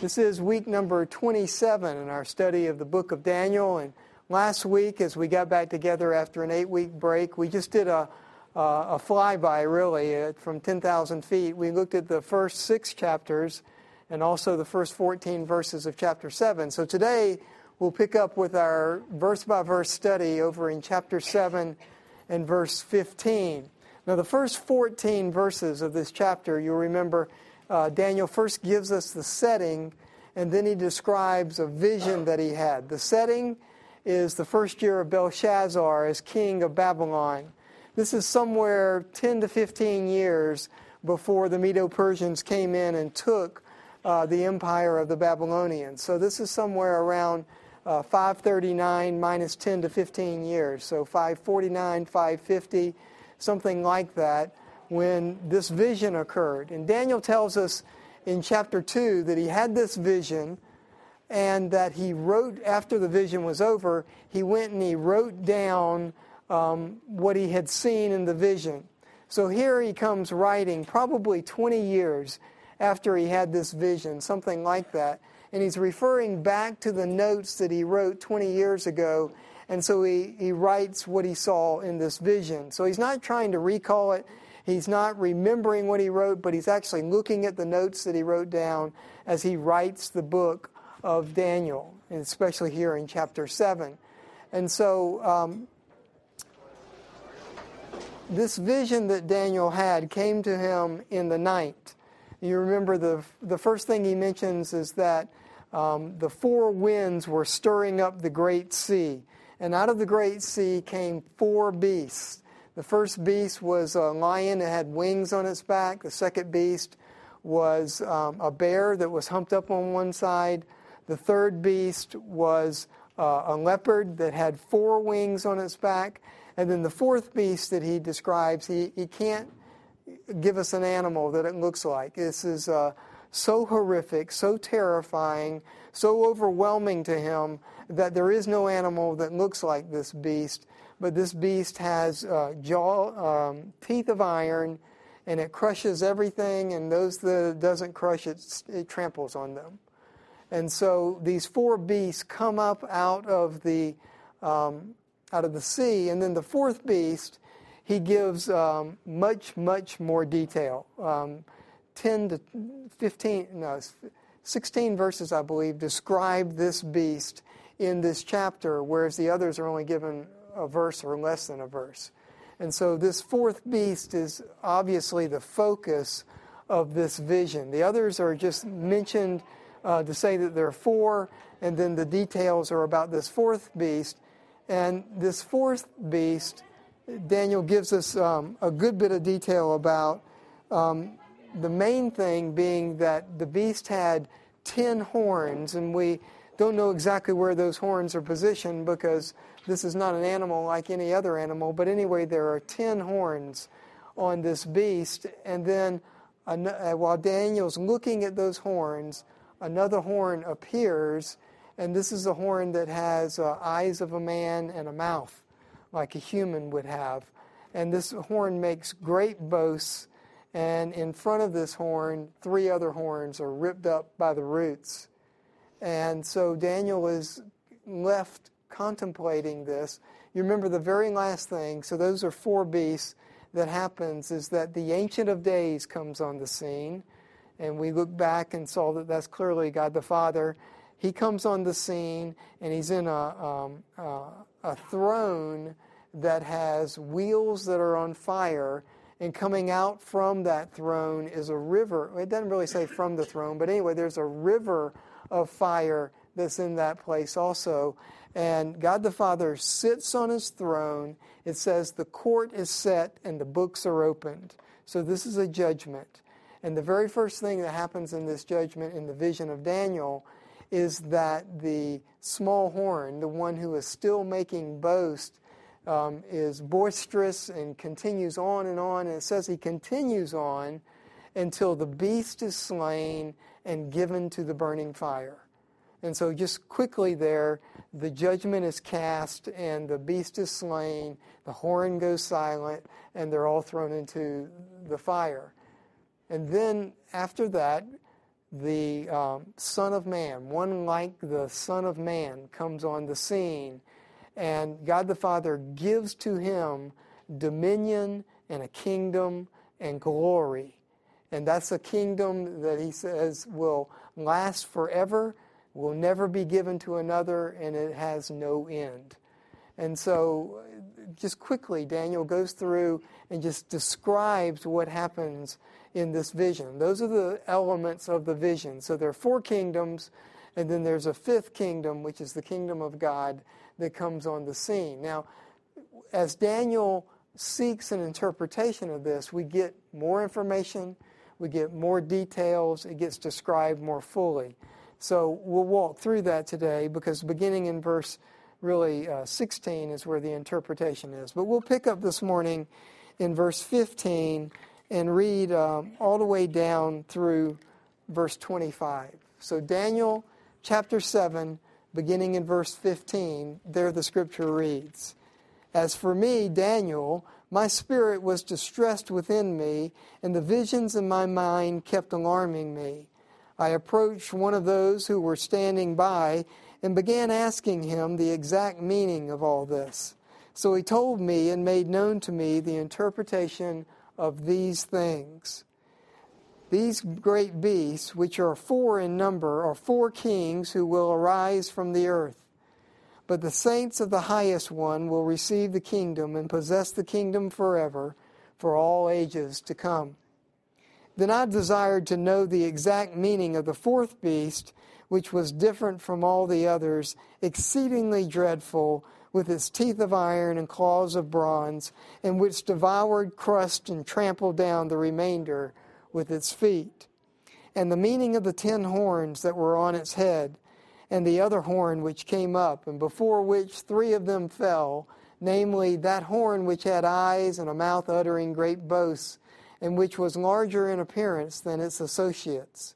This is week number 27 in our study of the book of Daniel. And last week, as we got back together after an eight week break, we just did a, a flyby, really, from 10,000 feet. We looked at the first six chapters and also the first 14 verses of chapter 7. So today, we'll pick up with our verse by verse study over in chapter 7 and verse 15. Now, the first 14 verses of this chapter, you'll remember, uh, Daniel first gives us the setting and then he describes a vision that he had. The setting is the first year of Belshazzar as king of Babylon. This is somewhere 10 to 15 years before the Medo Persians came in and took uh, the empire of the Babylonians. So this is somewhere around uh, 539 minus 10 to 15 years. So 549, 550, something like that when this vision occurred. And Daniel tells us in chapter 2 that he had this vision and that he wrote, after the vision was over, he went and he wrote down um, what he had seen in the vision. So here he comes writing, probably 20 years after he had this vision, something like that. And he's referring back to the notes that he wrote 20 years ago. And so he, he writes what he saw in this vision. So he's not trying to recall it. He's not remembering what he wrote, but he's actually looking at the notes that he wrote down as he writes the book of Daniel, especially here in chapter 7. And so, um, this vision that Daniel had came to him in the night. You remember the, the first thing he mentions is that um, the four winds were stirring up the great sea. And out of the great sea came four beasts. The first beast was a lion that had wings on its back. The second beast was um, a bear that was humped up on one side. The third beast was uh, a leopard that had four wings on its back. And then the fourth beast that he describes, he, he can't give us an animal that it looks like. This is uh, so horrific, so terrifying, so overwhelming to him that there is no animal that looks like this beast but this beast has uh, jaw, um, teeth of iron, and it crushes everything, and those that it doesn't crush, it, it tramples on them. And so these four beasts come up out of the um, out of the sea, and then the fourth beast, he gives um, much, much more detail. Um, 10 to 15, no, 16 verses, I believe, describe this beast in this chapter, whereas the others are only given a verse or less than a verse. And so this fourth beast is obviously the focus of this vision. The others are just mentioned uh, to say that there are four, and then the details are about this fourth beast. And this fourth beast, Daniel gives us um, a good bit of detail about um, the main thing being that the beast had ten horns, and we don't know exactly where those horns are positioned because this is not an animal like any other animal, but anyway, there are 10 horns on this beast. And then uh, while Daniel's looking at those horns, another horn appears, and this is a horn that has uh, eyes of a man and a mouth, like a human would have. And this horn makes great boasts, and in front of this horn, three other horns are ripped up by the roots. And so Daniel is left contemplating this, you remember the very last thing. So those are four beasts that happens is that the Ancient of Days comes on the scene. And we look back and saw that that's clearly God the Father. He comes on the scene and he's in a, um, uh, a throne that has wheels that are on fire. And coming out from that throne is a river. It doesn't really say from the throne, but anyway, there's a river of fire that's in that place also. And God the Father sits on his throne. It says the court is set and the books are opened. So this is a judgment. And the very first thing that happens in this judgment in the vision of Daniel is that the small horn, the one who is still making boast, um, is boisterous and continues on and on. And it says he continues on until the beast is slain and given to the burning fire. And so, just quickly there, the judgment is cast, and the beast is slain, the horn goes silent, and they're all thrown into the fire. And then, after that, the um, Son of Man, one like the Son of Man, comes on the scene, and God the Father gives to him dominion and a kingdom and glory. And that's a kingdom that he says will last forever, will never be given to another, and it has no end. And so, just quickly, Daniel goes through and just describes what happens in this vision. Those are the elements of the vision. So, there are four kingdoms, and then there's a fifth kingdom, which is the kingdom of God, that comes on the scene. Now, as Daniel seeks an interpretation of this, we get more information, we get more details, it gets described more fully. So we'll walk through that today because beginning in verse really uh, 16 is where the interpretation is. But we'll pick up this morning in verse 15 and read um, all the way down through verse 25. So, Daniel chapter 7, beginning in verse 15, there the scripture reads As for me, Daniel, my spirit was distressed within me, and the visions in my mind kept alarming me. I approached one of those who were standing by and began asking him the exact meaning of all this. So he told me and made known to me the interpretation of these things. These great beasts, which are four in number, are four kings who will arise from the earth. But the saints of the highest one will receive the kingdom and possess the kingdom forever, for all ages to come. Then I desired to know the exact meaning of the fourth beast, which was different from all the others, exceedingly dreadful, with its teeth of iron and claws of bronze, and which devoured, crushed, and trampled down the remainder with its feet. And the meaning of the ten horns that were on its head and the other horn which came up, and before which three of them fell, namely that horn which had eyes and a mouth uttering great boasts, and which was larger in appearance than its associates.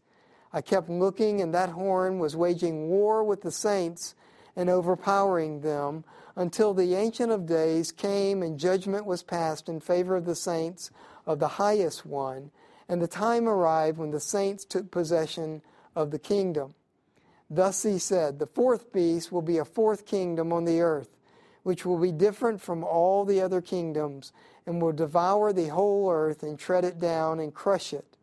I kept looking, and that horn was waging war with the saints and overpowering them until the Ancient of Days came and judgment was passed in favor of the saints of the highest one, and the time arrived when the saints took possession of the kingdom. Thus he said, The fourth beast will be a fourth kingdom on the earth, which will be different from all the other kingdoms, and will devour the whole earth and tread it down and crush it.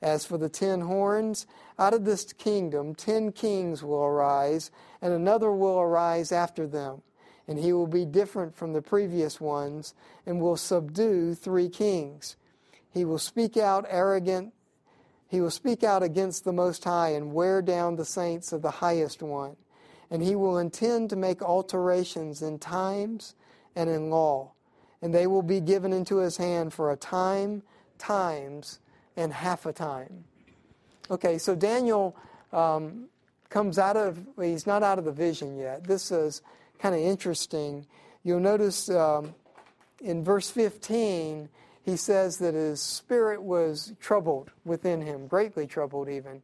As for the ten horns, out of this kingdom ten kings will arise, and another will arise after them. And he will be different from the previous ones, and will subdue three kings. He will speak out arrogant he will speak out against the Most High and wear down the saints of the Highest One. And he will intend to make alterations in times and in law. And they will be given into his hand for a time, times, and half a time. Okay, so Daniel um, comes out of, he's not out of the vision yet. This is kind of interesting. You'll notice um, in verse 15, he says that his spirit was troubled within him, greatly troubled even.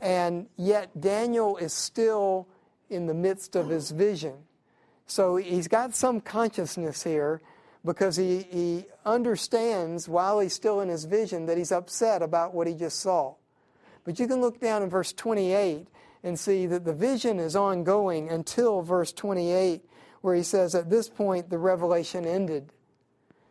And yet Daniel is still in the midst of his vision. So he's got some consciousness here because he, he understands while he's still in his vision that he's upset about what he just saw. But you can look down in verse 28 and see that the vision is ongoing until verse 28, where he says, At this point, the revelation ended.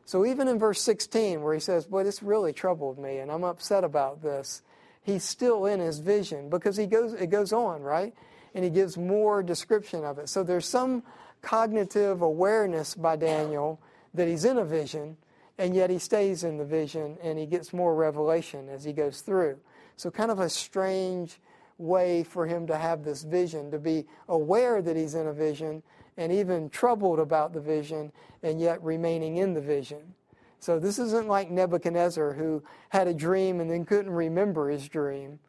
So even in verse 16, where he says, Boy, this really troubled me and I'm upset about this, he's still in his vision because he goes, it goes on, right? And he gives more description of it. So there's some cognitive awareness by Daniel that he's in a vision, and yet he stays in the vision and he gets more revelation as he goes through. So, kind of a strange way for him to have this vision, to be aware that he's in a vision and even troubled about the vision and yet remaining in the vision. So this isn't like Nebuchadnezzar who had a dream and then couldn't remember his dream.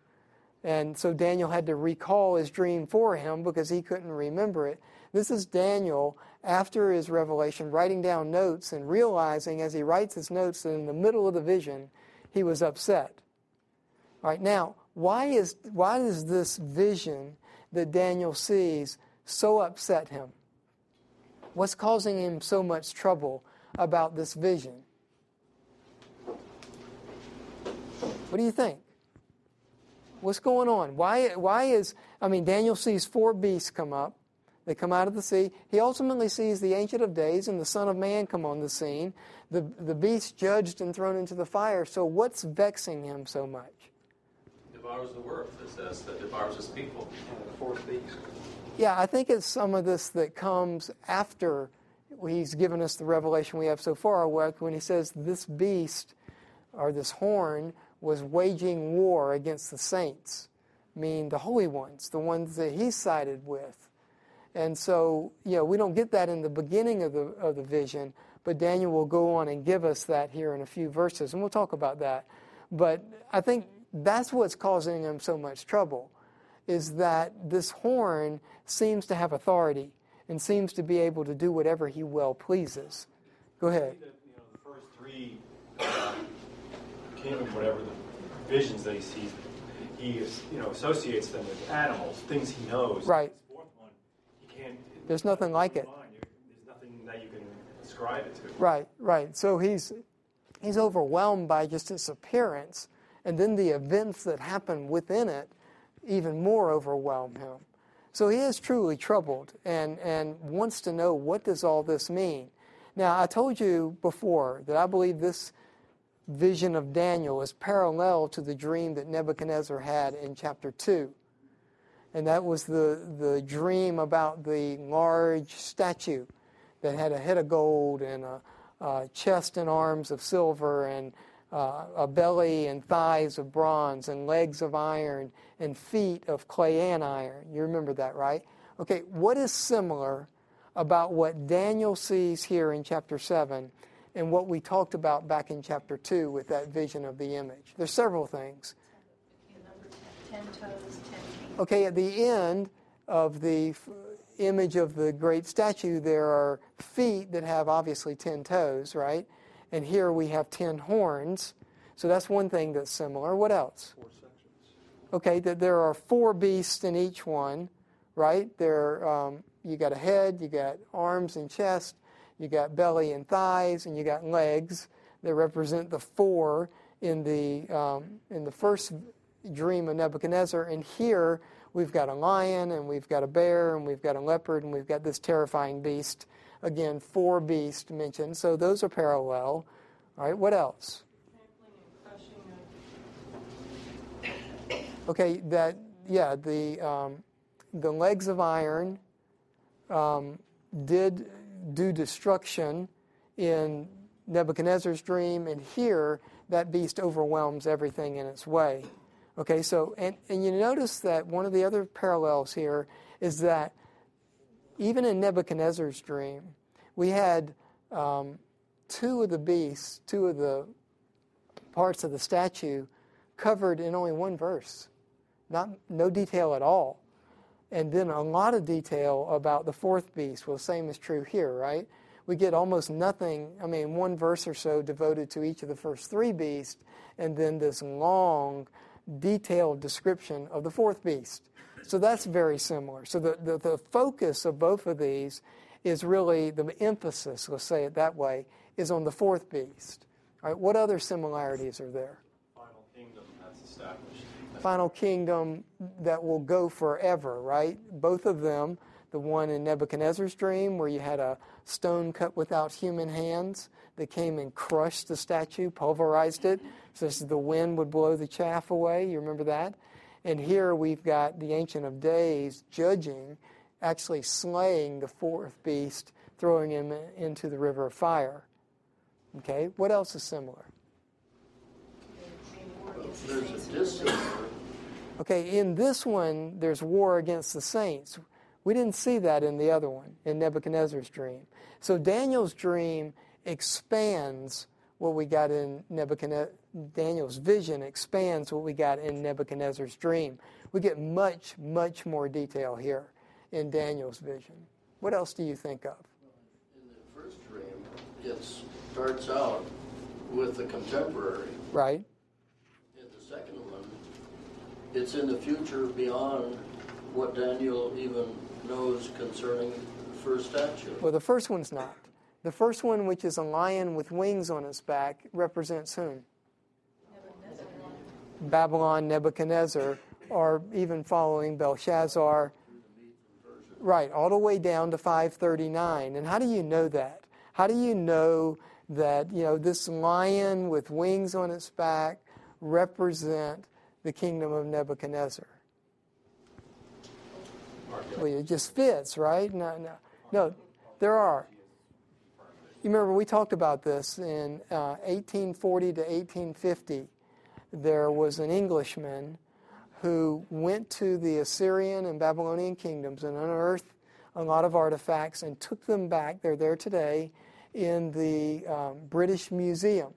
And so Daniel had to recall his dream for him because he couldn't remember it. This is Daniel after his revelation writing down notes and realizing as he writes his notes that in the middle of the vision he was upset. All right, now, why is why does this vision that Daniel sees so upset him? What's causing him so much trouble about this vision? What do you think? What's going on? Why, why is, I mean, Daniel sees four beasts come up. They come out of the sea. He ultimately sees the Ancient of Days and the Son of Man come on the scene. The, the beast judged and thrown into the fire. So, what's vexing him so much? Devours the earth, it says, that devours his people. And the fourth beast. Yeah, I think it's some of this that comes after he's given us the revelation we have so far, when he says this beast or this horn was waging war against the saints, meaning the holy ones, the ones that he sided with. And so, you know, we don't get that in the beginning of the, of the vision, but Daniel will go on and give us that here in a few verses, and we'll talk about that. But I think that's what's causing him so much trouble, is that this horn seems to have authority and seems to be able to do whatever he well pleases. Go ahead. The, you know, the first three uh, kingdoms, whatever the visions that he sees, he you know associates them with animals, things he knows. Right. This fourth one, he can't. There's nothing like it. There's nothing that you can ascribe it to. Right, right. So he's he's overwhelmed by just its appearance, and then the events that happen within it even more overwhelm him. So he is truly troubled and, and wants to know what does all this mean. Now, I told you before that I believe this vision of Daniel is parallel to the dream that Nebuchadnezzar had in chapter 2. And that was the, the dream about the large statue that had a head of gold and a, a chest and arms of silver and uh, a belly and thighs of bronze and legs of iron and feet of clay and iron. You remember that, right? Okay, what is similar about what Daniel sees here in chapter 7 and what we talked about back in chapter 2 with that vision of the image? There's several things. Okay, at the end of the image of the great statue, there are feet that have obviously 10 toes, right? and here we have 10 horns. So that's one thing that's similar. What else? Four sections. Okay, that there are four beasts in each one, right? There, um, you got a head, you got arms and chest, you got belly and thighs, and you got legs that represent the four in the um, in the first dream of Nebuchadnezzar. And here we've got a lion, and we've got a bear, and we've got a leopard, and we've got this terrifying beast Again, four beasts mentioned, so those are parallel. All right, what else? Okay, that yeah, the um, the legs of iron um, did do destruction in Nebuchadnezzar's dream, and here that beast overwhelms everything in its way. Okay, so and, and you notice that one of the other parallels here is that even in Nebuchadnezzar's dream, we had um, two of the beasts, two of the parts of the statue covered in only one verse, not no detail at all. And then a lot of detail about the fourth beast. Well, the same is true here, right? We get almost nothing, I mean, one verse or so devoted to each of the first three beasts, and then this long, detailed description of the fourth beast. So that's very similar. So the, the, the, focus of both of these is really the emphasis, let's say it that way, is on the fourth beast. All right, what other similarities are there? Final kingdom that's established. Final kingdom that will go forever, right? Both of them, the one in Nebuchadnezzar's dream where you had a stone cut without human hands that came and crushed the statue, pulverized it, so the wind would blow the chaff away. You remember that? And here we've got the Ancient of Days judging, actually slaying the fourth beast, throwing him into the river of fire. Okay, what else is similar? There's a dissimilar. Okay, in this one, there's war against the saints. We didn't see that in the other one, in Nebuchadnezzar's dream. So Daniel's dream expands what we got in Nebuchadnezzar, Daniel's vision expands what we got in Nebuchadnezzar's dream. We get much, much more detail here in Daniel's vision. What else do you think of? In the first dream, it starts out with the contemporary. Right. In the second one, it's in the future beyond what Daniel even knows concerning the first statue. Well, the first one's not. The first one, which is a lion with wings on its back, represents whom? Babylon, Nebuchadnezzar, or even following Belshazzar. Right, all the way down to 539. And how do you know that? How do you know that, you know, this lion with wings on its back represent the kingdom of Nebuchadnezzar? Well, it just fits, right? No, no, no. There are. You remember we talked about this in uh, 1840 to 1850. There was an Englishman who went to the Assyrian and Babylonian kingdoms and unearthed a lot of artifacts and took them back. They're there today in the um, British Museum.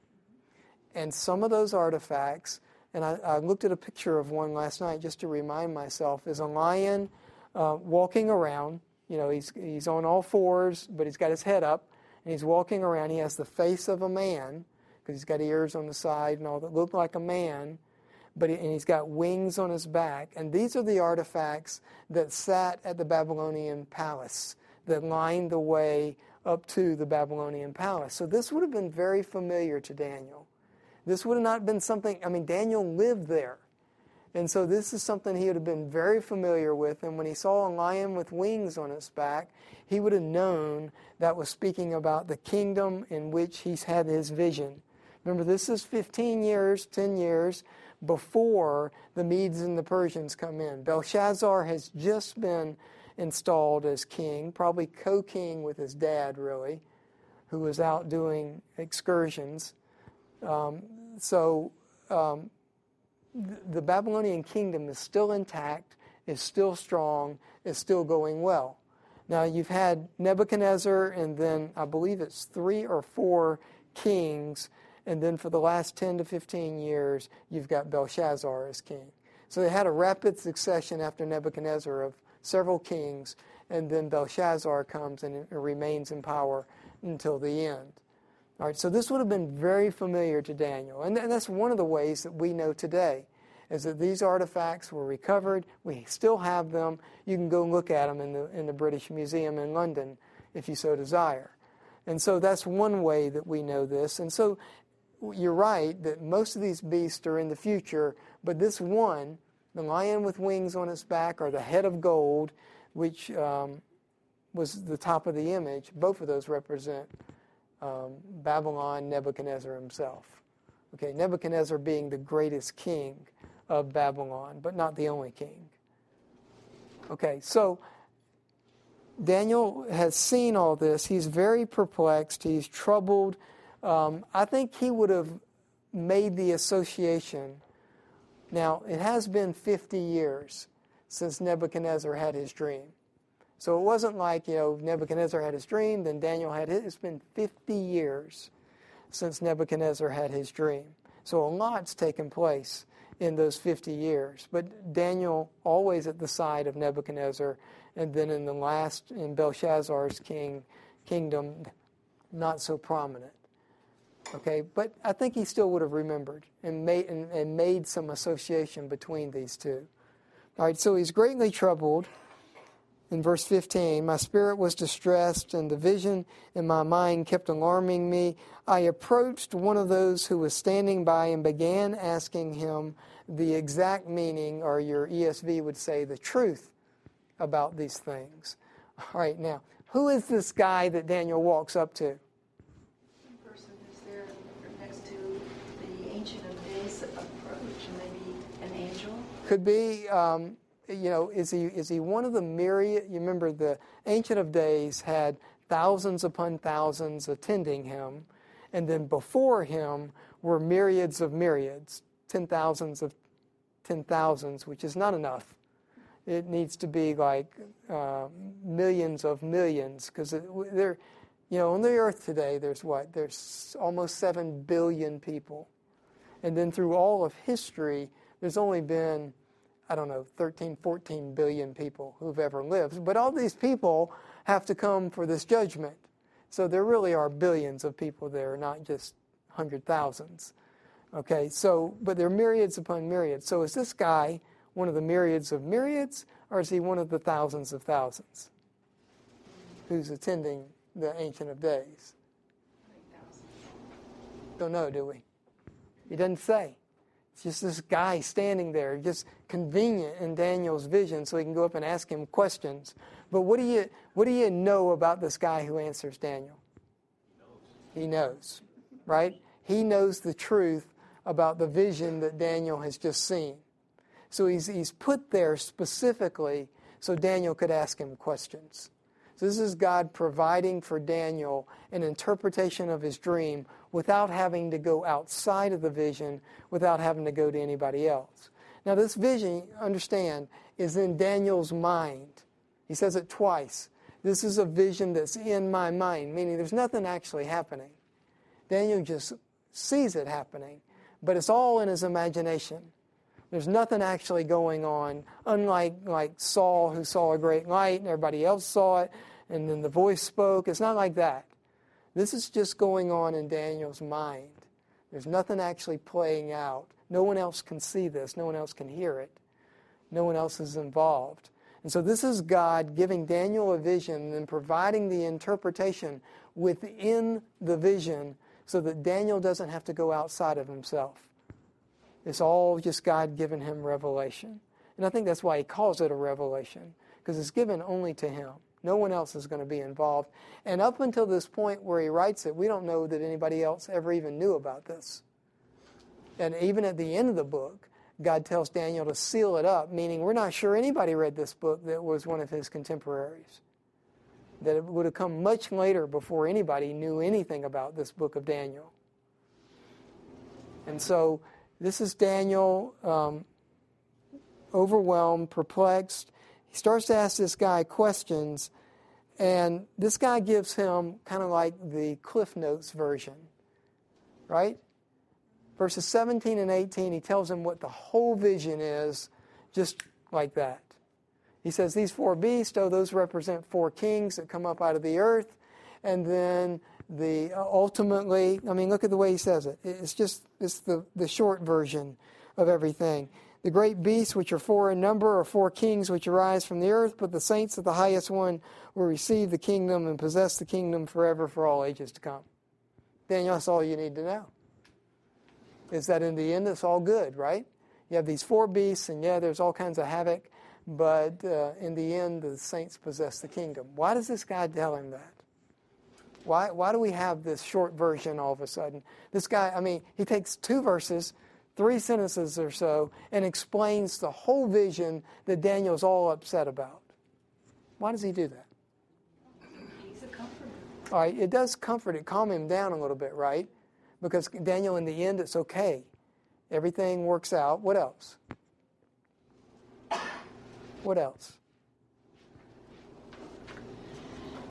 And some of those artifacts, and I, I, looked at a picture of one last night just to remind myself, is a lion uh, walking around. You know, he's, he's on all fours, but he's got his head up, and he's walking around. He has the face of a man, because he's got ears on the side and all that look like a man but he, and he's got wings on his back. And these are the artifacts that sat at the Babylonian palace that lined the way up to the Babylonian palace. So this would have been very familiar to Daniel. This would have not been something, I mean, Daniel lived there. And so this is something he would have been very familiar with. And when he saw a lion with wings on its back, he would have known that was speaking about the kingdom in which he's had his vision. Remember, this is 15 years, 10 years before the Medes and the Persians come in. Belshazzar has just been installed as king, probably co king with his dad, really, who was out doing excursions. Um, so um, the Babylonian kingdom is still intact, is still strong, is still going well. Now you've had Nebuchadnezzar, and then I believe it's three or four kings and then for the last 10 to 15 years, you've got Belshazzar as king. So they had a rapid succession after Nebuchadnezzar of several kings, and then Belshazzar comes and remains in power until the end. All right, so this would have been very familiar to Daniel. And that's one of the ways that we know today is that these artifacts were recovered. We still have them. You can go look at them in the, in the British Museum in London if you so desire. And so that's one way that we know this. And so you're right that most of these beasts are in the future, but this one, the lion with wings on its back, or the head of gold, which um, was the top of the image, both of those represent um, Babylon, Nebuchadnezzar himself. Okay, Nebuchadnezzar being the greatest king of Babylon, but not the only king. Okay, so Daniel has seen all this. He's very perplexed. He's troubled um, I think he would have made the association. Now, it has been 50 years since Nebuchadnezzar had his dream. So it wasn't like, you know, Nebuchadnezzar had his dream, then Daniel had his. It's been 50 years since Nebuchadnezzar had his dream. So a lot's taken place in those 50 years. But Daniel always at the side of Nebuchadnezzar, and then in the last, in Belshazzar's king, kingdom, not so prominent. Okay, but I think he still would have remembered and made, and, and made some association between these two. All right, so he's greatly troubled. In verse 15, my spirit was distressed, and the vision in my mind kept alarming me. I approached one of those who was standing by and began asking him the exact meaning, or your ESV would say the truth about these things. All right, now, who is this guy that Daniel walks up to? could be, um, you know, is he, is he one of the myriad? You remember the Ancient of Days had thousands upon thousands attending him, and then before him were myriads of myriads, ten thousands of ten thousands, which is not enough. It needs to be like uh, millions of millions, because there, you know, on the earth today, there's what? There's almost seven billion people, and then through all of history, there's only been I don't know, 13, 14 billion people who've ever lived. But all these people have to come for this judgment. So there really are billions of people there, not just hundred thousands. Okay, so, but there are myriads upon myriads. So is this guy one of the myriads of myriads, or is he one of the thousands of thousands who's attending the Ancient of Days? Don't know, do we? He doesn't say. Just this guy standing there, just convenient in Daniel's vision, so he can go up and ask him questions. But what do you what do you know about this guy who answers Daniel? He knows. He knows, right? He knows the truth about the vision that Daniel has just seen. So he's he's put there specifically so Daniel could ask him questions. So this is God providing for Daniel an interpretation of his dream without having to go outside of the vision, without having to go to anybody else. Now, this vision, understand, is in Daniel's mind. He says it twice. This is a vision that's in my mind, meaning there's nothing actually happening. Daniel just sees it happening, but it's all in his imagination. There's nothing actually going on, unlike like Saul, who saw a great light and everybody else saw it and then the voice spoke. It's not like that. This is just going on in Daniel's mind. There's nothing actually playing out. No one else can see this. No one else can hear it. No one else is involved. And so this is God giving Daniel a vision and providing the interpretation within the vision so that Daniel doesn't have to go outside of himself. It's all just God giving him revelation. And I think that's why he calls it a revelation, because it's given only to him. No one else is going to be involved. And up until this point where he writes it, we don't know that anybody else ever even knew about this. And even at the end of the book, God tells Daniel to seal it up, meaning we're not sure anybody read this book that was one of his contemporaries. That it would have come much later before anybody knew anything about this book of Daniel. And so this is Daniel um, overwhelmed, perplexed, he starts to ask this guy questions, and this guy gives him kind of like the Cliff Notes version, right? Verses 17 and 18, he tells him what the whole vision is, just like that. He says, These four beasts, oh, those represent four kings that come up out of the earth. And then the uh, ultimately, I mean, look at the way he says it. It's just it's the, the short version of everything. The great beasts, which are four in number, are four kings which arise from the earth, but the saints of the highest one will receive the kingdom and possess the kingdom forever for all ages to come. Daniel, that's all you need to know. Is that in the end, it's all good, right? You have these four beasts, and yeah, there's all kinds of havoc, but uh, in the end, the saints possess the kingdom. Why does this guy tell him that? Why, why do we have this short version all of a sudden? This guy, I mean, he takes two verses three sentences or so, and explains the whole vision that Daniel's all upset about. Why does he do that? He's a comforter. All right, it does comfort it, calm him down a little bit, right? Because Daniel, in the end, it's okay. Everything works out. What else? What else?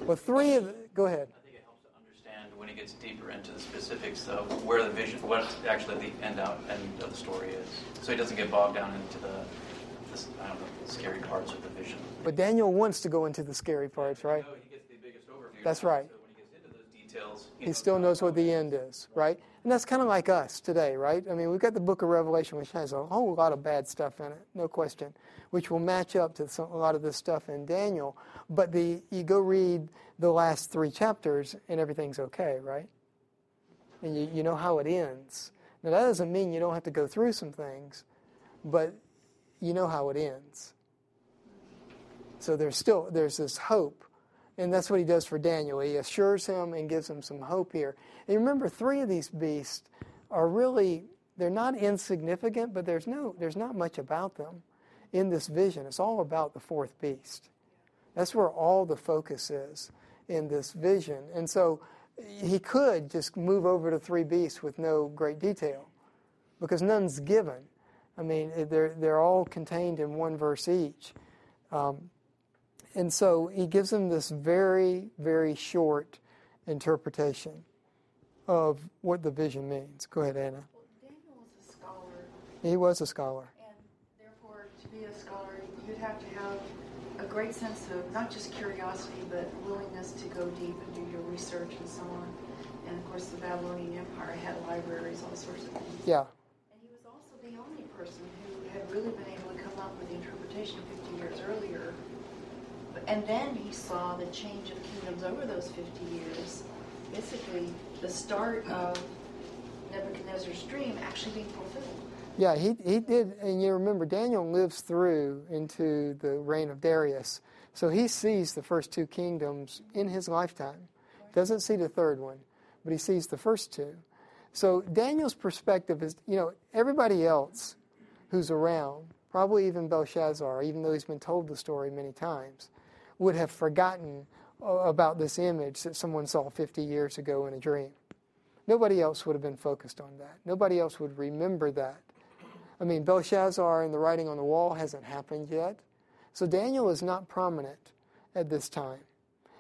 Well, three of the, go ahead when he gets deeper into the specifics of where the vision, what actually the end out end of the story is. So he doesn't get bogged down into the, the I don't know, the scary parts of the vision. But Daniel wants to go into the scary parts, right? No, he gets the biggest overview. That's right. So when he gets into those details, he, he still knows what the end is, right? And that's kind of like us today, right? I mean, we've got the book of Revelation, which has a whole lot of bad stuff in it, no question, which will match up to some, a lot of this stuff in Daniel. But the you go read the last three chapters and everything's okay, right? And you, you know how it ends. Now, that doesn't mean you don't have to go through some things, but you know how it ends. So there's still there's this hope, and that's what he does for Daniel. He assures him and gives him some hope here. And remember, three of these beasts are really they're not insignificant, but there's no there's not much about them in this vision. It's all about the fourth beast. That's where all the focus is in this vision. And so he could just move over to three beasts with no great detail because none's given. I mean, they're, they're all contained in one verse each. Um, and so he gives them this very, very short interpretation of what the vision means. Go ahead, Anna. Well, Daniel was a scholar. He was a scholar. And therefore, to be a scholar, you'd have to have great sense of not just curiosity, but willingness to go deep and do your research and so on. And of course, the Babylonian Empire had libraries, all sorts of things. Yeah. And he was also the only person who had really been able to come up with the interpretation 50 years earlier. And then he saw the change of kingdoms over those 50 years. Basically, the start of Nebuchadnezzar's dream actually being fulfilled. Yeah, he, he did. And you remember, Daniel lives through into the reign of Darius. So he sees the first two kingdoms in his lifetime. Doesn't see the third one, but he sees the first two. So Daniel's perspective is, you know, everybody else who's around, probably even Belshazzar, even though he's been told the story many times, would have forgotten about this image that someone saw 50 years ago in a dream. Nobody else would have been focused on that. Nobody else would remember that. I mean, Belshazzar and the writing on the wall hasn't happened yet. So Daniel is not prominent at this time.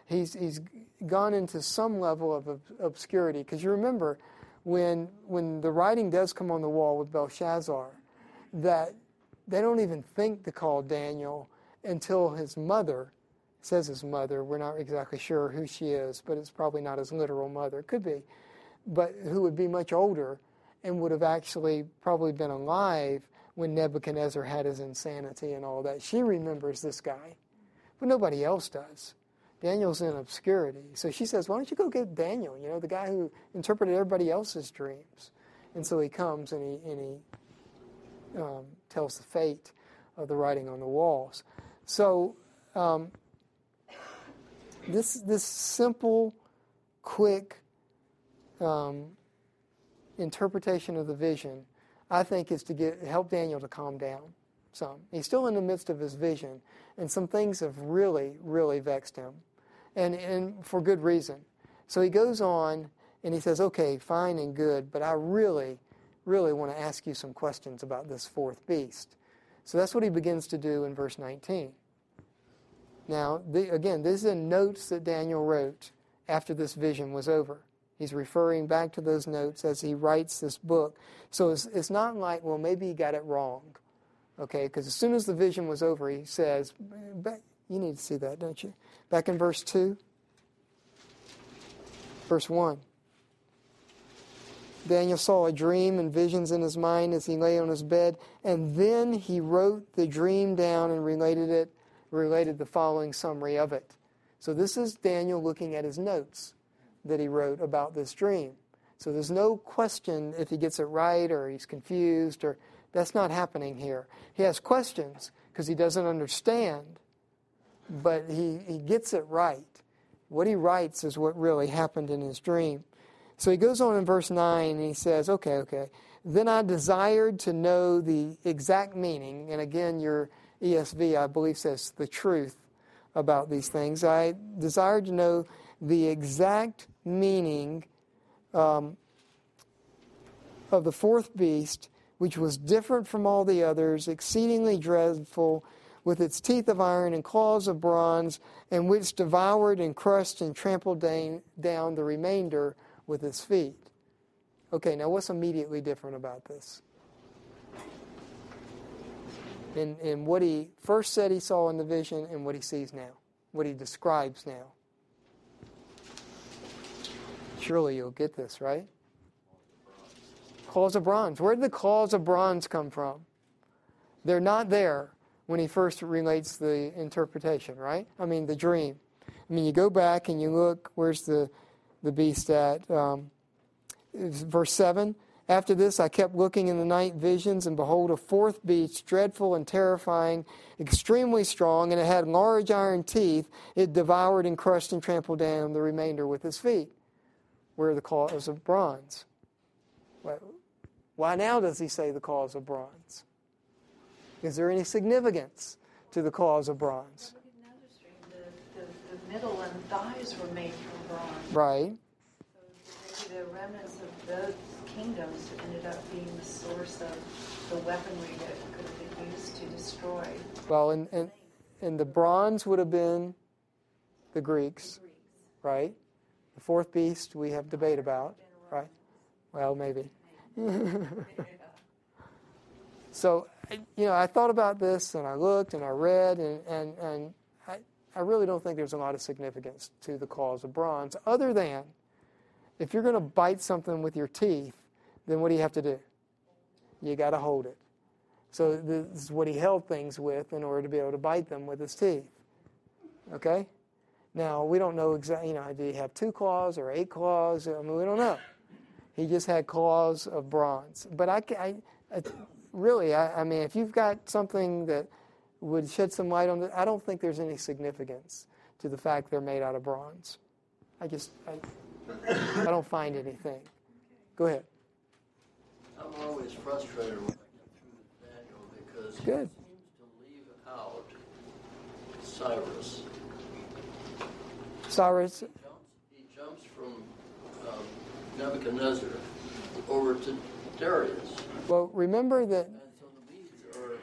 He's, he's gone into some level of ob- obscurity. Because you remember, when, when the writing does come on the wall with Belshazzar, that they don't even think to call Daniel until his mother says his mother. We're not exactly sure who she is, but it's probably not his literal mother. Could be. But who would be much older and would have actually probably been alive when Nebuchadnezzar had his insanity and all that. She remembers this guy, but nobody else does. Daniel's in obscurity. So she says, Why don't you go get Daniel, you know, the guy who interpreted everybody else's dreams? And so he comes and he, and he um, tells the fate of the writing on the walls. So um, this, this simple, quick um, interpretation of the vision, I think, is to get, help Daniel to calm down some. He's still in the midst of his vision, and some things have really, really vexed him, and, and for good reason. So he goes on and he says, Okay, fine and good, but I really, really want to ask you some questions about this fourth beast. So that's what he begins to do in verse 19. Now, the, again, these are notes that Daniel wrote after this vision was over. He's referring back to those notes as he writes this book. So it's, it's not like, well, maybe he got it wrong. Okay, because as soon as the vision was over, he says, you need to see that, don't you? Back in verse 2, verse 1. Daniel saw a dream and visions in his mind as he lay on his bed, and then he wrote the dream down and related it, related the following summary of it. So this is Daniel looking at his notes that he wrote about this dream. So there's no question if he gets it right or he's confused or that's not happening here. He has questions because he doesn't understand, but he, he gets it right. What he writes is what really happened in his dream. So he goes on in verse 9 and he says, Okay, okay. Then I desired to know the exact meaning, and again, your ESV, I believe, says the truth about these things. I desired to know the exact meaning um, of the fourth beast, which was different from all the others, exceedingly dreadful, with its teeth of iron and claws of bronze, and which devoured and crushed and trampled down the remainder with its feet. Okay, now what's immediately different about this? In, in what he first said he saw in the vision and what he sees now, what he describes now. Surely you'll get this, right? Claws of bronze. Where did the claws of bronze come from? They're not there when he first relates the interpretation, right? I mean, the dream. I mean, you go back and you look, where's the, the beast at? Um, verse 7 After this, I kept looking in the night visions, and behold, a fourth beast, dreadful and terrifying, extremely strong, and it had large iron teeth. It devoured and crushed and trampled down the remainder with its feet where the cause of bronze. Why now does he say the cause of bronze? Is there any significance to the cause of bronze? The, the, the middle and thighs were made from bronze. Right. So maybe the remnants of those kingdoms ended up being the source of the weaponry that could have been used to destroy. Well, and, and, and the bronze would have been the Greeks, the Greeks. right? The fourth beast we have debate about, right? Well, maybe. so, you know, I thought about this and I looked and I read, and, and, and I, I really don't think there's a lot of significance to the claws of bronze, other than if you're going to bite something with your teeth, then what do you have to do? You got to hold it. So, this is what he held things with in order to be able to bite them with his teeth. Okay? Now, we don't know exactly, you know, did he have two claws or eight claws? I mean, we don't know. He just had claws of bronze. But I, I, really, I, I mean, if you've got something that would shed some light on it, I don't think there's any significance to the fact they're made out of bronze. I just, I, I don't find anything. Go ahead. I'm always frustrated when I get through Daniel because he Good. seems to leave out Cyrus. Cyrus, He jumps, he jumps from um, Nebuchadnezzar over to Darius. well, remember that And so the Medes are,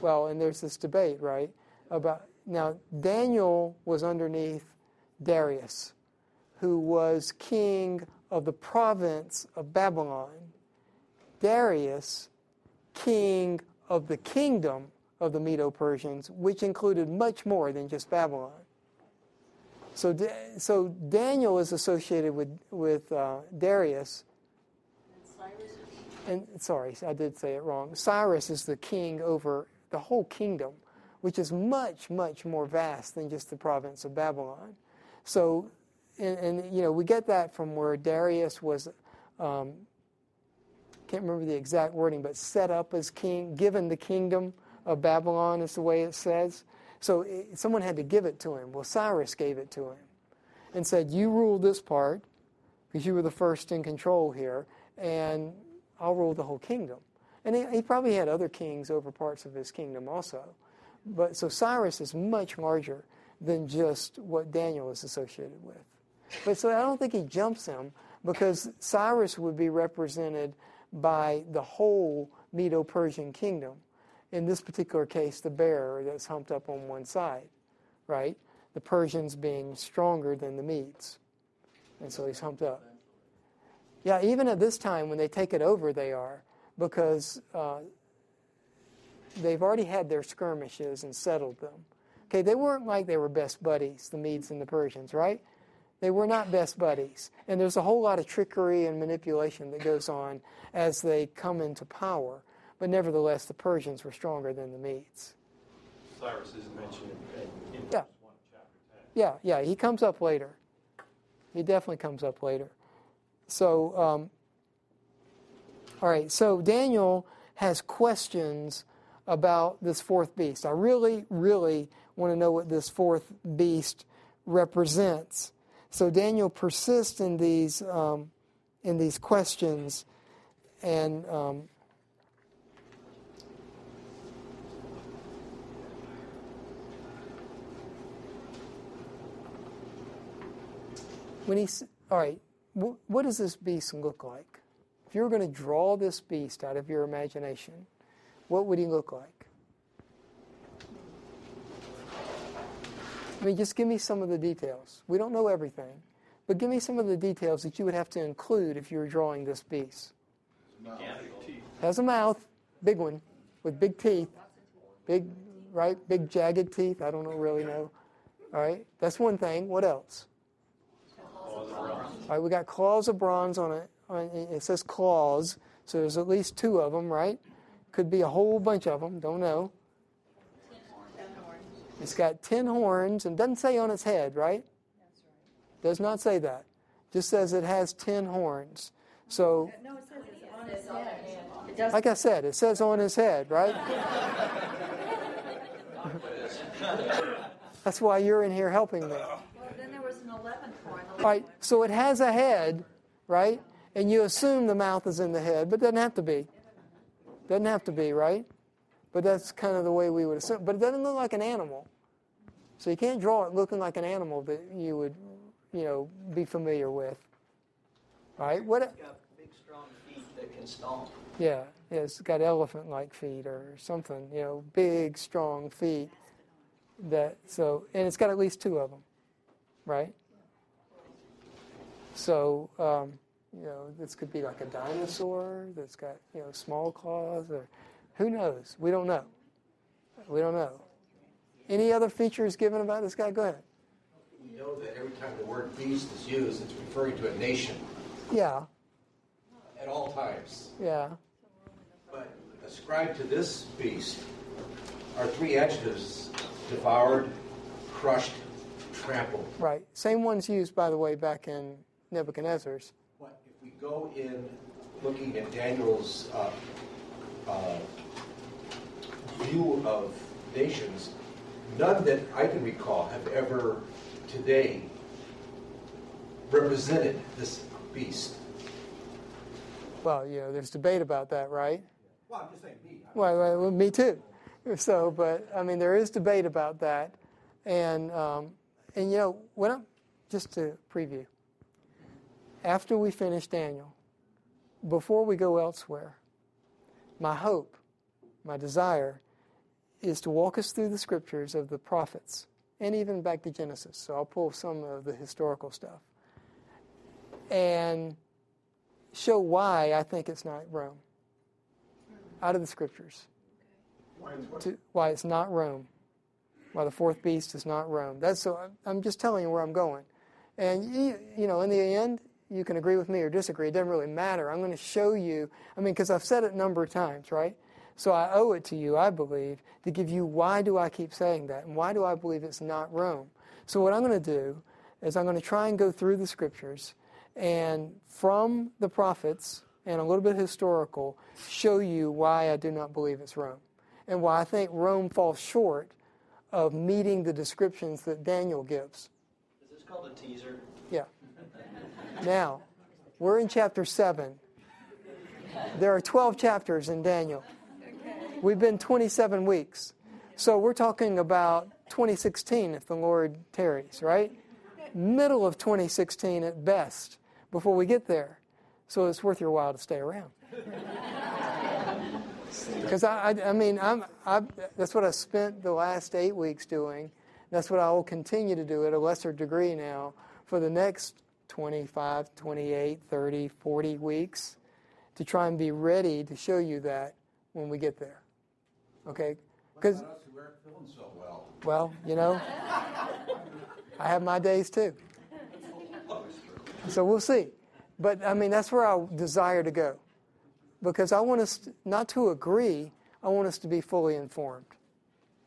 Well, and there's this debate, right? About now Daniel was underneath Darius, who was king of the province of Babylon. Darius, king of the kingdom of the Medo-Persians, which included much more than just Babylon. So, so Daniel is associated with with uh, Darius, and sorry, I did say it wrong. Cyrus is the king over the whole kingdom, which is much, much more vast than just the province of Babylon. So, and, and you know, we get that from where Darius was, um, can't remember the exact wording, but set up as king, given the kingdom of Babylon is the way it says. So it, someone had to give it to him. Well, Cyrus gave it to him and said, You rule this part because you were the first in control here, and I'll rule the whole kingdom. And he, he probably had other kings over parts of his kingdom also. But so Cyrus is much larger than just what Daniel is associated with. But so I don't think he jumps him because Cyrus would be represented by the whole Medo Persian kingdom. In this particular case, the bear that's humped up on one side, right? The Persians being stronger than the Medes. And so he's humped up. Yeah, even at this time when they take it over, they are, because uh, they've already had their skirmishes and settled them. Okay, they weren't like they were best buddies, the Medes and the Persians, right? They were not best buddies. And there's a whole lot of trickery and manipulation that goes on as they come into power. But nevertheless, the Persians were stronger than the Medes. Cyrus is mentioned in, in Yeah. 1 chapter 10. Yeah, yeah, he comes up later. He definitely comes up later. So, um, all right, so Daniel has questions about this fourth beast. I really, really want to know what this fourth beast represents. So Daniel persists in these um, in these questions, and um, when he's all right wh- what does this beast look like? If you were going to draw this beast out of your imagination what would he look like? I mean just give me some of the details. We don't know everything but give me some of the details that you would have to include if you were drawing this beast. Has a mouth big one with big teeth big right big jagged teeth i don't really know all right? That's one thing. What else all right, we got claws of bronze on it. It says claws, so there's at least two of them, right? Could be a whole bunch of them. Don't know. It's got ten horns and doesn't say on its head, right? Does not say that. Just says it has ten horns. So, No, it says it's on his head. It does, like I said, it says on his head, right? That's why you're in here helping me. well, then there was an eleventh horn. The Right, so it has a head, right? And you assume the mouth is in the head, but it doesn't have to be. Doesn't have to be, right? But that's kind of the way we would assume. But it doesn't look like an animal. So you can't draw it looking like an animal that you would, you know, be familiar with. Right? What? It's got big, strong feet that can stomp. Yeah, yeah, it's got elephant-like feet or something. You know, big, strong feet. That so, and it's got at least two of them, right? So, um, you know, this could be like a dinosaur that's got you know small claws, or who knows? We don't know. We don't know. Any other features given about this guy? Go ahead. We know that every time the word beast is used, it's referring to a nation Yeah, at all times. yeah. But ascribed to this beast are three adjectives devoured, crushed, trampled. Right. Same ones used, by the way, back in Nebuchadnezzar's. But if we go in looking at Daniel's uh, uh, view of nations, none that I can recall have ever today represented this beast. Well, you know, there's debate about that, right? Well, I'm just saying me. Well, well, well, me too. So, but I mean, there is debate about that, and um, and you know, when I'm just to preview, after we finish Daniel, before we go elsewhere, my hope, my desire, is to walk us through the scriptures of the prophets and even back to Genesis. So I'll pull some of the historical stuff and show why I think it's not Rome out of the scriptures. To, why it's not Rome. Why the fourth beast is not Rome. That's so. I'm just telling you where I'm going, and you, you know, in the end, you can agree with me or disagree. It doesn't really matter. I'm going to show you. I mean, because I've said it a number of times, right? So I owe it to you, I believe, to give you why do I keep saying that, and why do I believe it's not Rome. So what I'm going to do is I'm going to try and go through the scriptures, and from the prophets and a little bit historical, show you why I do not believe it's Rome and why I think Rome falls short of meeting the descriptions that Daniel gives. Is this called a teaser? Yeah. Now, we're in chapter 7. There are 12 chapters in Daniel. We've been 27 weeks. So we're talking about 2016 if the Lord tarries, right? Middle of 2016 at best before we get there. So it's worth your while to stay around. Because I, I, I, mean, I'm, I, that's what I spent the last eight weeks doing. That's what I will continue to do at a lesser degree now for the next 25, 28, 30, 40 weeks to try and be ready to show you that when we get there. Okay? Because us who aren't feeling so well? Well, you know, I have my days too. So we'll see. But I mean, that's where I desire to go. Because I want us to, not to agree, I want us to be fully informed.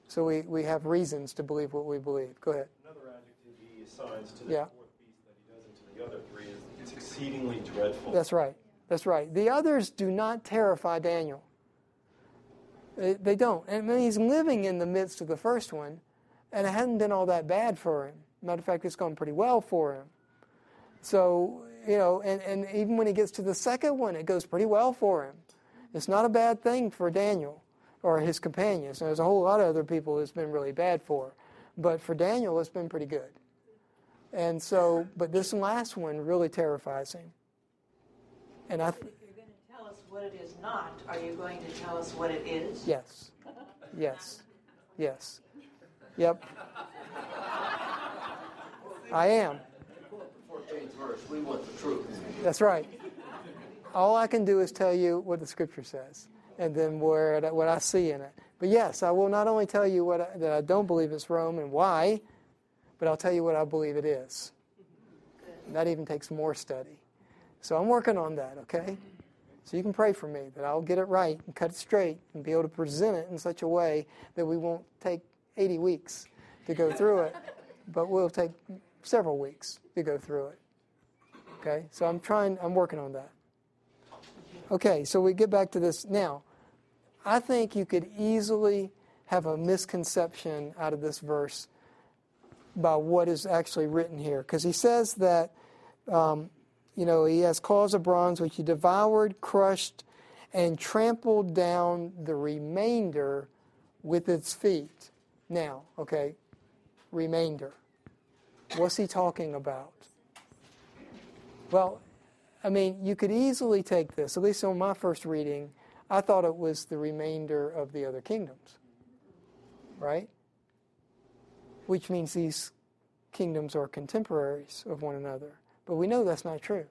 So we, we have reasons to believe what we believe. Go ahead. Another adjective he assigns to the Yeah. fourth beast that he doesn't to the other three is it's exceedingly dreadful. That's right. That's right. The others do not terrify Daniel. They, they don't. And I mean, he's living in the midst of the first one, and it hasn't been all that bad for him. Matter of fact, it's gone pretty well for him. So, you know, and, and even when he gets to the second one, it goes pretty well for him. It's not a bad thing for Daniel or his companions. There's a whole lot of other people it's been really bad for. But for Daniel, it's been pretty good. And so, but this last one really terrifies him. And I, th- If you're going to tell us what it is not, are you going to tell us what it is? yes, yes, yes, yep. I am. Fourteenth verse, we want the truth. That's right. All I can do is tell you what the Scripture says, and then where what I see in it. But yes, I will not only tell you what I, that I don't believe it's Rome and why, but I'll tell you what I believe it is. And that even takes more study. So I'm working on that. Okay. So you can pray for me that I'll get it right and cut it straight and be able to present it in such a way that we won't take 80 weeks to go through it, but we'll take several weeks to go through it. Okay, so I'm trying, I'm working on that. Okay, so we get back to this now. I think you could easily have a misconception out of this verse by what is actually written here, because he says that, um, you know, he has claws of bronze which he devoured, crushed, and trampled down the remainder with its feet. Now, okay, remainder. What's he talking about? Well, I mean, you could easily take this, at least on my first reading, I thought it was the remainder of the other kingdoms, right? Which means these kingdoms are contemporaries of one another. But we know that's not true.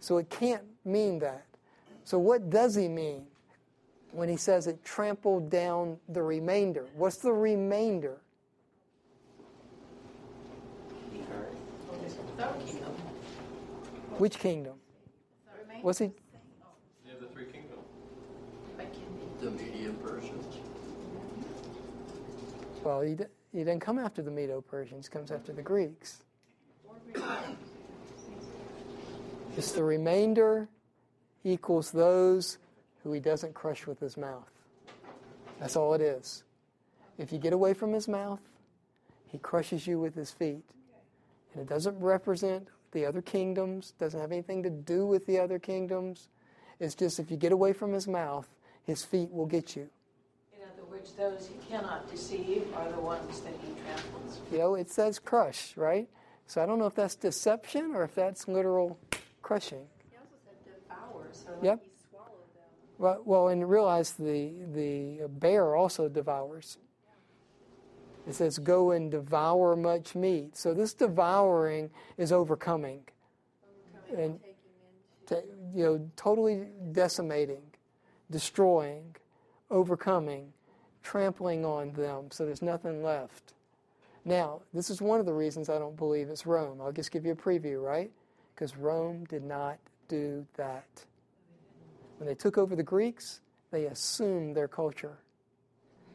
So it can't mean that. So what does he mean when he says it trampled down the remainder? What's the remainder? Which kingdom? What's he? Yeah, the three kingdoms. The Media Persians. Well, he, d- he didn't come after the Medo Persians, comes after the Greeks. It's the remainder equals those who who he doesn't crush with his mouth. That's all it is. If you get away from his mouth, he crushes you with his feet. And it doesn't represent the other kingdoms, doesn't have anything to do with the other kingdoms. It's just if you get away from his mouth, his feet will get you. In other words, those he cannot deceive are the ones that he tramples. You know, it says crush, right? So I don't know if that's deception or if that's literal crushing. He also said devour, so Yep. he swallowed them. Well, well, and realize the the bear also devours. It says, "Go and devour much meat." So this devouring is overcoming, Overcoming And- taking into ta- you know, totally decimating, destroying, overcoming, trampling on them, so there's nothing left. Now, this is one of the reasons I don't believe it's Rome. I'll just give you a preview, right? Because Rome did not do that. When they took over the Greeks, they assumed their culture.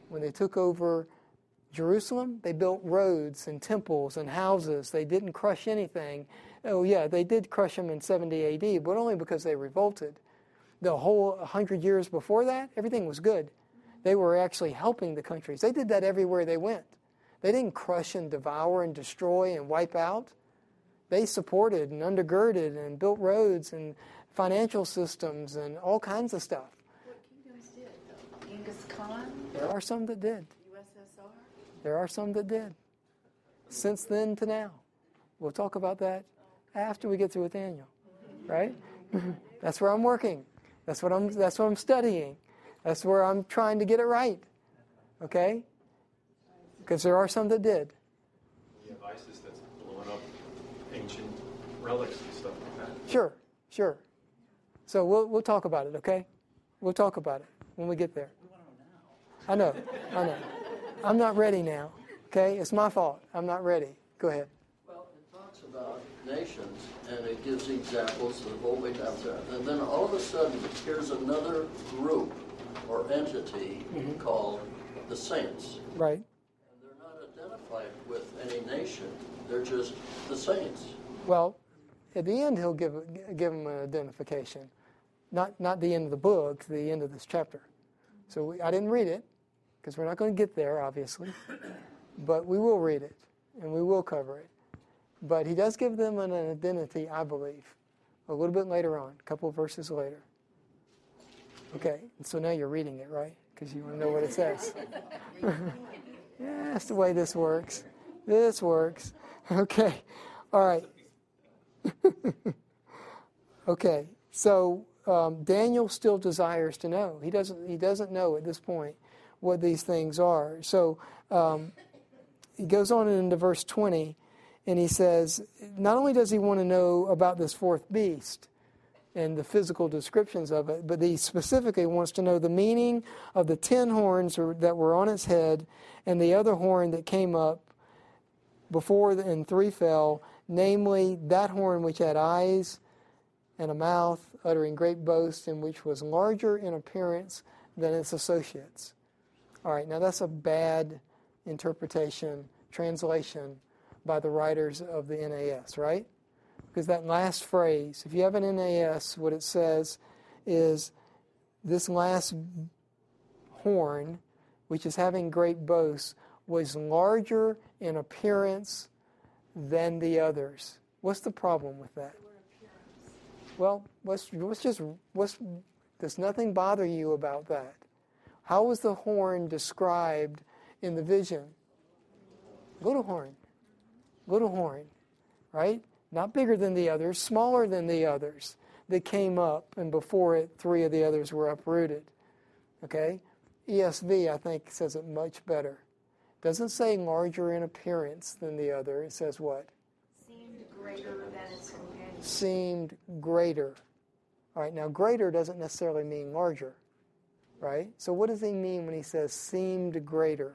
When they took over Jerusalem, they built roads and temples and houses. They didn't crush anything. Oh, yeah, they did crush them in 70 AD, but only because they revolted. The whole 100 years before that, everything was good. They were actually helping the countries. They did that everywhere they went. They didn't crush and devour and destroy and wipe out. They supported and undergirded and built roads and financial systems and all kinds of stuff. what kingdoms did though? Genghis Khan, There are some that did. USSR. There are some that did. Since then to now. We'll talk about that after we get through with Daniel. Right? that's where I'm working. That's what I'm that's what I'm studying. That's where I'm trying to get it right. Okay? Because there are some that did. You have ISIS that's blowing up ancient relics and stuff like that. Sure, sure. So we'll we'll talk about it, okay? We'll talk about it when we get there. I know, I know. I'm not ready now. Okay? It's my fault. I'm not ready. Go ahead. Well, it talks about nations, and it gives examples of what we have there. And then all of a sudden, here's another group or entity mm-hmm. called the saints. Right. And they're not identified with any nation. They're just the saints. Well, at the end, he'll give give them an identification, not not the end of the book, the end of this chapter. So we, I didn't read it because we're not going to get there, obviously, but we will read it and we will cover it. But he does give them an identity, I believe, a little bit later on, a couple of verses later. Okay, and so now you're reading it, right? Because you want to know what it says. yeah, that's the way this works. This works. Okay, all right. okay, so um, Daniel still desires to know. He doesn't. He doesn't know at this point what these things are. So um, he goes on into verse twenty, and he says, not only does he want to know about this fourth beast and the physical descriptions of it, but he specifically wants to know the meaning of the ten horns that were on its head and the other horn that came up before and three fell, namely that horn which had eyes and a mouth, uttering great boast, and which was larger in appearance than its associates. All right, now that's a bad interpretation, translation by the writers of the NAS, right? Because that last phrase, if you have an NAS, what it says is this last horn, which is having great boasts, was larger in appearance than the others. What's the problem with that? Well, what's, what's just what's does nothing bother you about that? How was the horn described in the vision? Little horn, little horn, right? Not bigger than the others, smaller than the others that came up, and before it, three of the others were uprooted. Okay, ESV I think says it much better. Doesn't say larger in appearance than the other. It says what? Seemed greater than its companions. Seemed greater. All right, now greater doesn't necessarily mean larger, right? So what does he mean when he says seemed greater?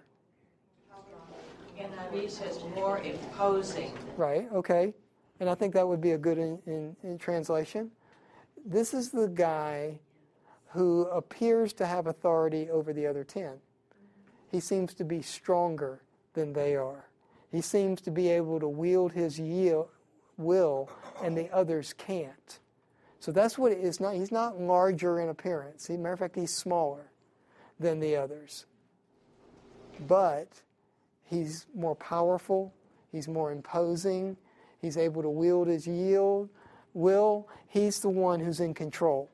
NIV says more imposing. Right, okay. And I think that would be a good in, in, in translation. This is the guy who appears to have authority over the other 10. He seems to be stronger than they are. He seems to be able to wield his yield, will, and the others can't. So that's what it is. Not he's not larger in appearance. A matter of fact, he's smaller than the others. But he's more powerful. He's more imposing. He's able to wield his yield will. He's the one who's in control.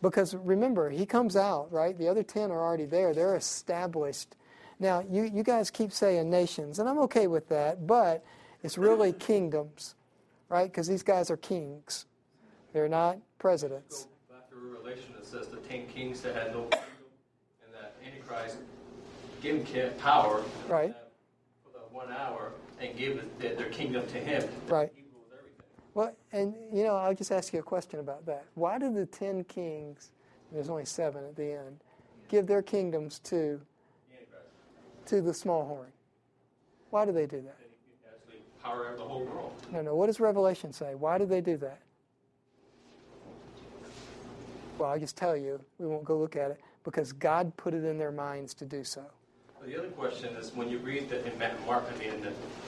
Because remember, he comes out, right? The other 10 are already there. They're established. Now, you, you guys keep saying nations, and I'm okay with that, but it's really kingdoms, right? Because these guys are kings. They're not presidents. Go back to Revelation, it says the ten kings that had no kingdom, and that Antichrist gave him power Right. for the one hour and gave it- their kingdom to him. Right. He rules everything. Well, and you know, I'll just ask you a question about that. Why did the ten kings, there's only seven at the end, give their kingdoms to to the small horn? Why do they do that? Power of the whole world. No, no. What does Revelation say? Why do they do that? Well, I'll just tell you. We won't go look at it because God put it in their minds to do so. The other question is when you read the, in Mark, I mean,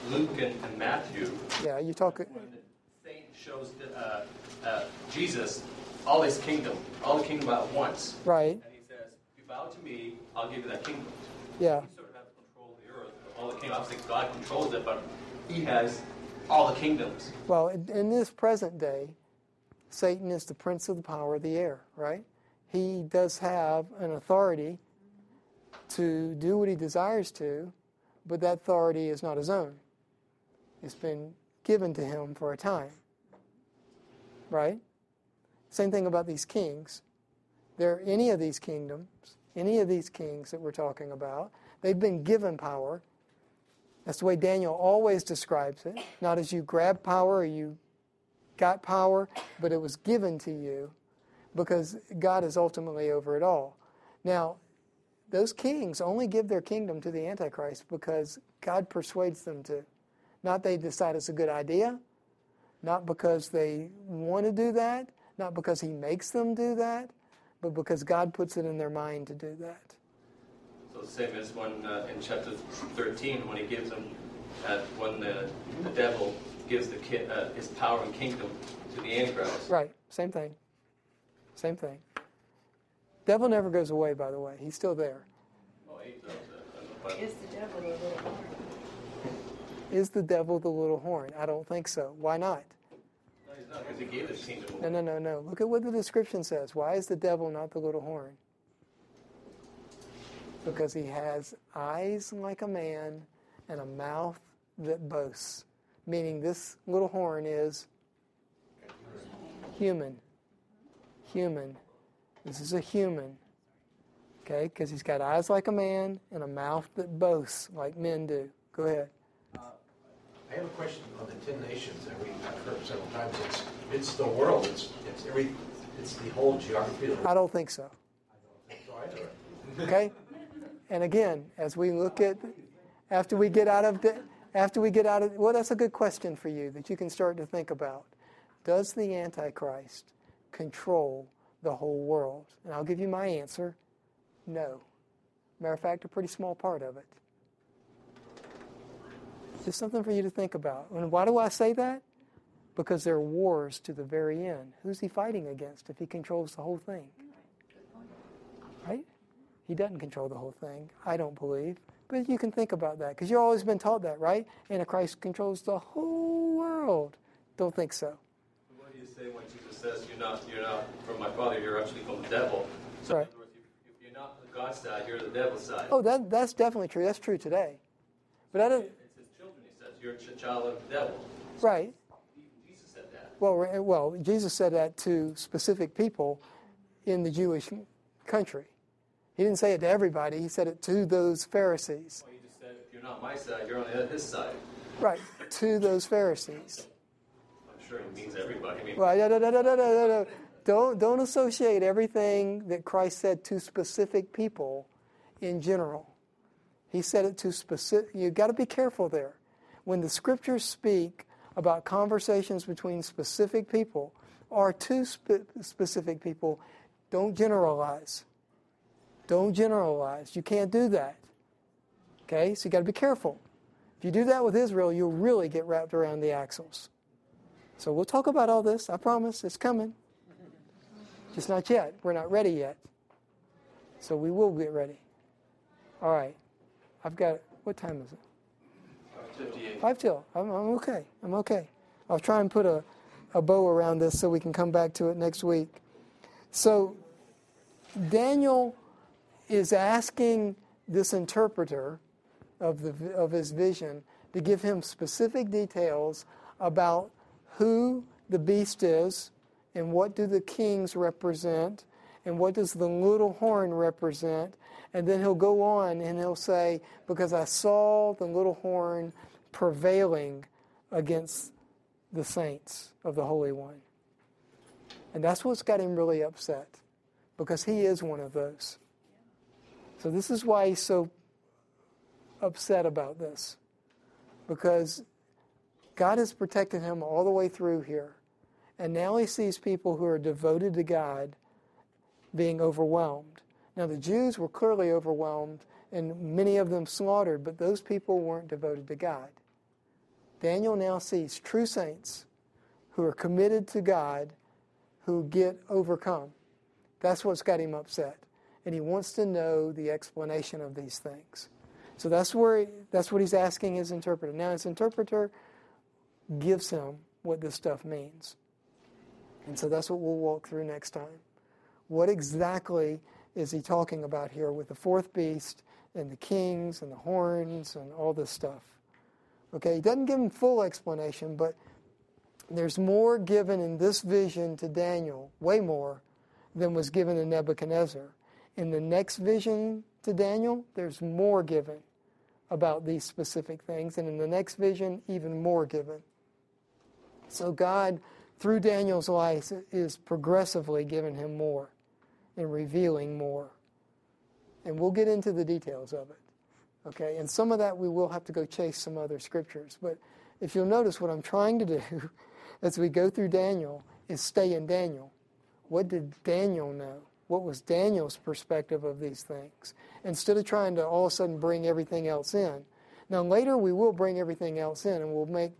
Luke and, and Matthew, Yeah, you talk. when the saint shows the, uh, uh, Jesus all his kingdom, all the kingdom at once, Right. and he says, "If you bow to me, I'll give you that kingdom." Yeah. He sort of has control of the earth, all the kingdom. Obviously, God controls it, but he has all the kingdoms. Well, in, in this present day, Satan is the prince of the power of the air, right? He does have an authority to do what he desires to, but that authority is not his own. It's been given to him for a time, right? Same thing about these kings. There, any of these kingdoms, any of these kings that we're talking about, they've been given power. That's the way Daniel always describes it. Not as you grab power or you got power, but it was given to you because God is ultimately over it all. Now, those kings only give their kingdom to the Antichrist because God persuades them to. Not they decide it's a good idea, not because they want to do that, not because He makes them do that, but because God puts it in their mind to do that. So the same as when uh, in chapter 13, when he gives them, uh, when the, the devil gives the ki- uh, his power and kingdom to the Antichrist. Right, same thing. Same thing. Devil never goes away, by the way. He's still there. He does that. But Is the devil a little horn? Is the devil the little horn? I don't think so. Why not? no, he's not, because he gave his kingdom No, no, no, no. Look at what the description says. Why is the devil not the little horn? Because he has eyes like a man and a mouth that boasts. Meaning, this little horn is human. Human. This is a human. Okay? Because he's got eyes like a man and a mouth that boasts like men do. Go ahead. Uh, I have a question on the ten nations that we, I've heard several times. It's, it's the world, it's, it's every, it's the whole geography of the world. I don't think so. I don't think so either. Okay? And again, as we look at after we get out of the, after we get out of well, that's a good question for you that you can start to think about. Does the Antichrist control the whole world? And I'll give you my answer. No. Matter of fact, a pretty small part of it. Just something for you to think about. And why do I say that? Because there are wars to the very end. Who's he fighting against if he controls the whole thing? Right? He doesn't control the whole thing, I don't believe. But you can think about that because you've always been taught that, right? Antichrist controls the whole world. Don't think so. What do you say Jesus says, "You're not, you're not from my Father. You're actually from the devil"? So Right. words, if, if you're not the God's side, you're the devil's side. Oh, that, that's definitely true. That's true today. But I don't, It's his children. He says, "You're a child of the devil." right. Even Jesus said that. Well, well, Jesus said that to specific people in the Jewish country. He didn't say it to everybody, he said it to those Pharisees. Well, he just said, "If you're not my side, you're on his side." Right, to those Pharisees. Means everybody. I mean, no, no, no, no, no, no. Don't, don't associate everything that Christ said to specific people in general. He said it to specific, you've got to be careful there. When the scriptures speak about conversations between specific people or to spe- specific people, don't generalize. Don't generalize. You can't do that. Okay? So you got to be careful. If you do that with Israel, you'll really get wrapped around the axles. So we'll talk about all this. I promise. It's coming. Just not yet. We're not ready yet. So we will get ready. All right. I've got, what time is it? 58. Five till. I'm, I'm okay. I'm okay. I'll try and put a, a bow around this so we can come back to it next week. So Daniel is asking this interpreter of, the, of his vision to give him specific details about who the beast is and what do the kings represent and what does the little horn represent? And then he'll go on and he'll say because i saw the little horn prevailing against the saints of the holy one. And that's what's got him really upset because he is one of those. So this is why he's so upset about this because God has protected him all the way through here. And now he sees people who are devoted to God being overwhelmed. Now, the Jews were clearly overwhelmed and many of them slaughtered, but those people weren't devoted to God. Daniel now sees true saints who are committed to God who get overcome. That's what's got him upset. And he wants to know the explanation of these things. So that's where that's what he's asking his interpreter. Now his interpreter gives him what this stuff means. And so that's what we'll walk through next time. What exactly is he talking about here with the fourth beast and the kings and the horns and all this stuff? Okay, he doesn't give him full explanation, but there's more given in this vision to Daniel, way more than was given to Nebuchadnezzar. In the next vision to Daniel, there's more given about these specific things, and in the next vision, even more given. So God, through Daniel's life, is progressively giving him more and revealing more. And we'll get into the details of it. Okay, and some of that we will have to go chase some other scriptures. But if you'll notice, what I'm trying to do as we go through Daniel is stay in Daniel. What did Daniel know? What was Daniel's perspective of these things? Instead of trying to all of a sudden bring everything else in. Now, later we will bring everything else in and we'll make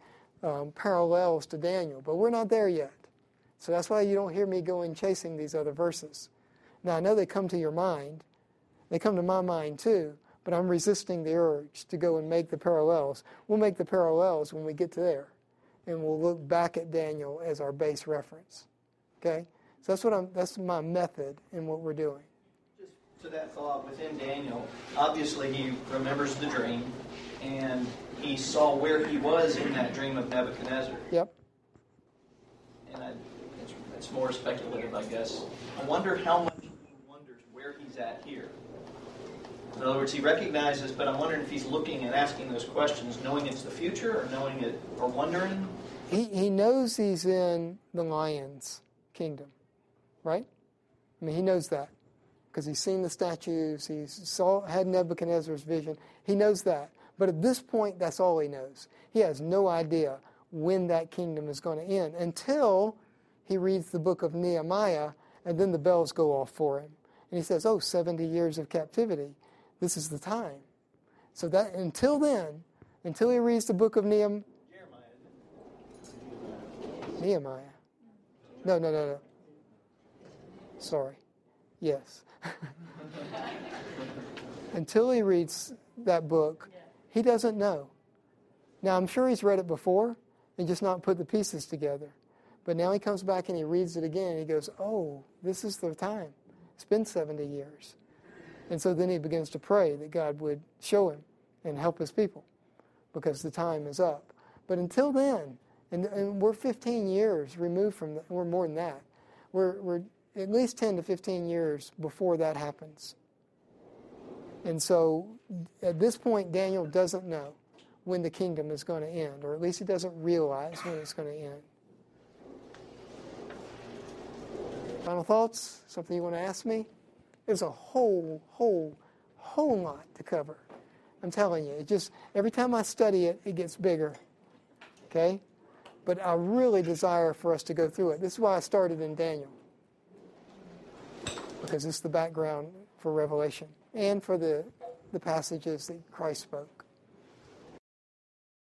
um, parallels to Daniel, but we're not there yet. So that's why you don't hear me going chasing these other verses. Now, I know they come to your mind, they come to my mind too, but I'm resisting the urge to go and make the parallels. We'll make the parallels when we get to there, and we'll look back at Daniel as our base reference. Okay? So that's what I'm that's my method in what we're doing. Just to that thought, within Daniel, obviously he remembers the dream and he saw where he was in that dream of Nebuchadnezzar. Yep. And I, it's, it's more speculative, I guess. I wonder how much he wonders where he's at here. In other words, he recognizes, but I'm wondering if he's looking and asking those questions, knowing it's the future, or knowing it, or wondering. He he knows he's in the lion's kingdom, right? I mean, he knows that because he's seen the statues. He's saw had Nebuchadnezzar's vision. He knows that. But at this point, that's all he knows. He has no idea when that kingdom is going to end until he reads the book of Nehemiah, and then the bells go off for him. And he says, Oh, 70 years of captivity. This is the time. So that until then, until he reads the book of Nehemiah. Nehemiah. No, no, no, no. Sorry. Yes. until he reads that book, he doesn't know. Now, I'm sure he's read it before and just not put the pieces together. But now he comes back and he reads it again and he goes, Oh, this is the time. It's been 70 years. And so then he begins to pray that God would show him and help his people because the time is up. But until then, and, and we're 15 years removed from that, we're more than that. We're, we're at least 10 to 15 years before that happens. And so at this point, Daniel doesn't know when the kingdom is going to end, or at least he doesn't realize when it's going to end. Final thoughts? Something you want to ask me? There's a whole, whole, whole lot to cover. I'm telling you, it just every time I study it, it gets bigger. Okay? But I really desire for us to go through it. This is why I started in Daniel. Because it's the background for Revelation and for the, the passages that Christ spoke.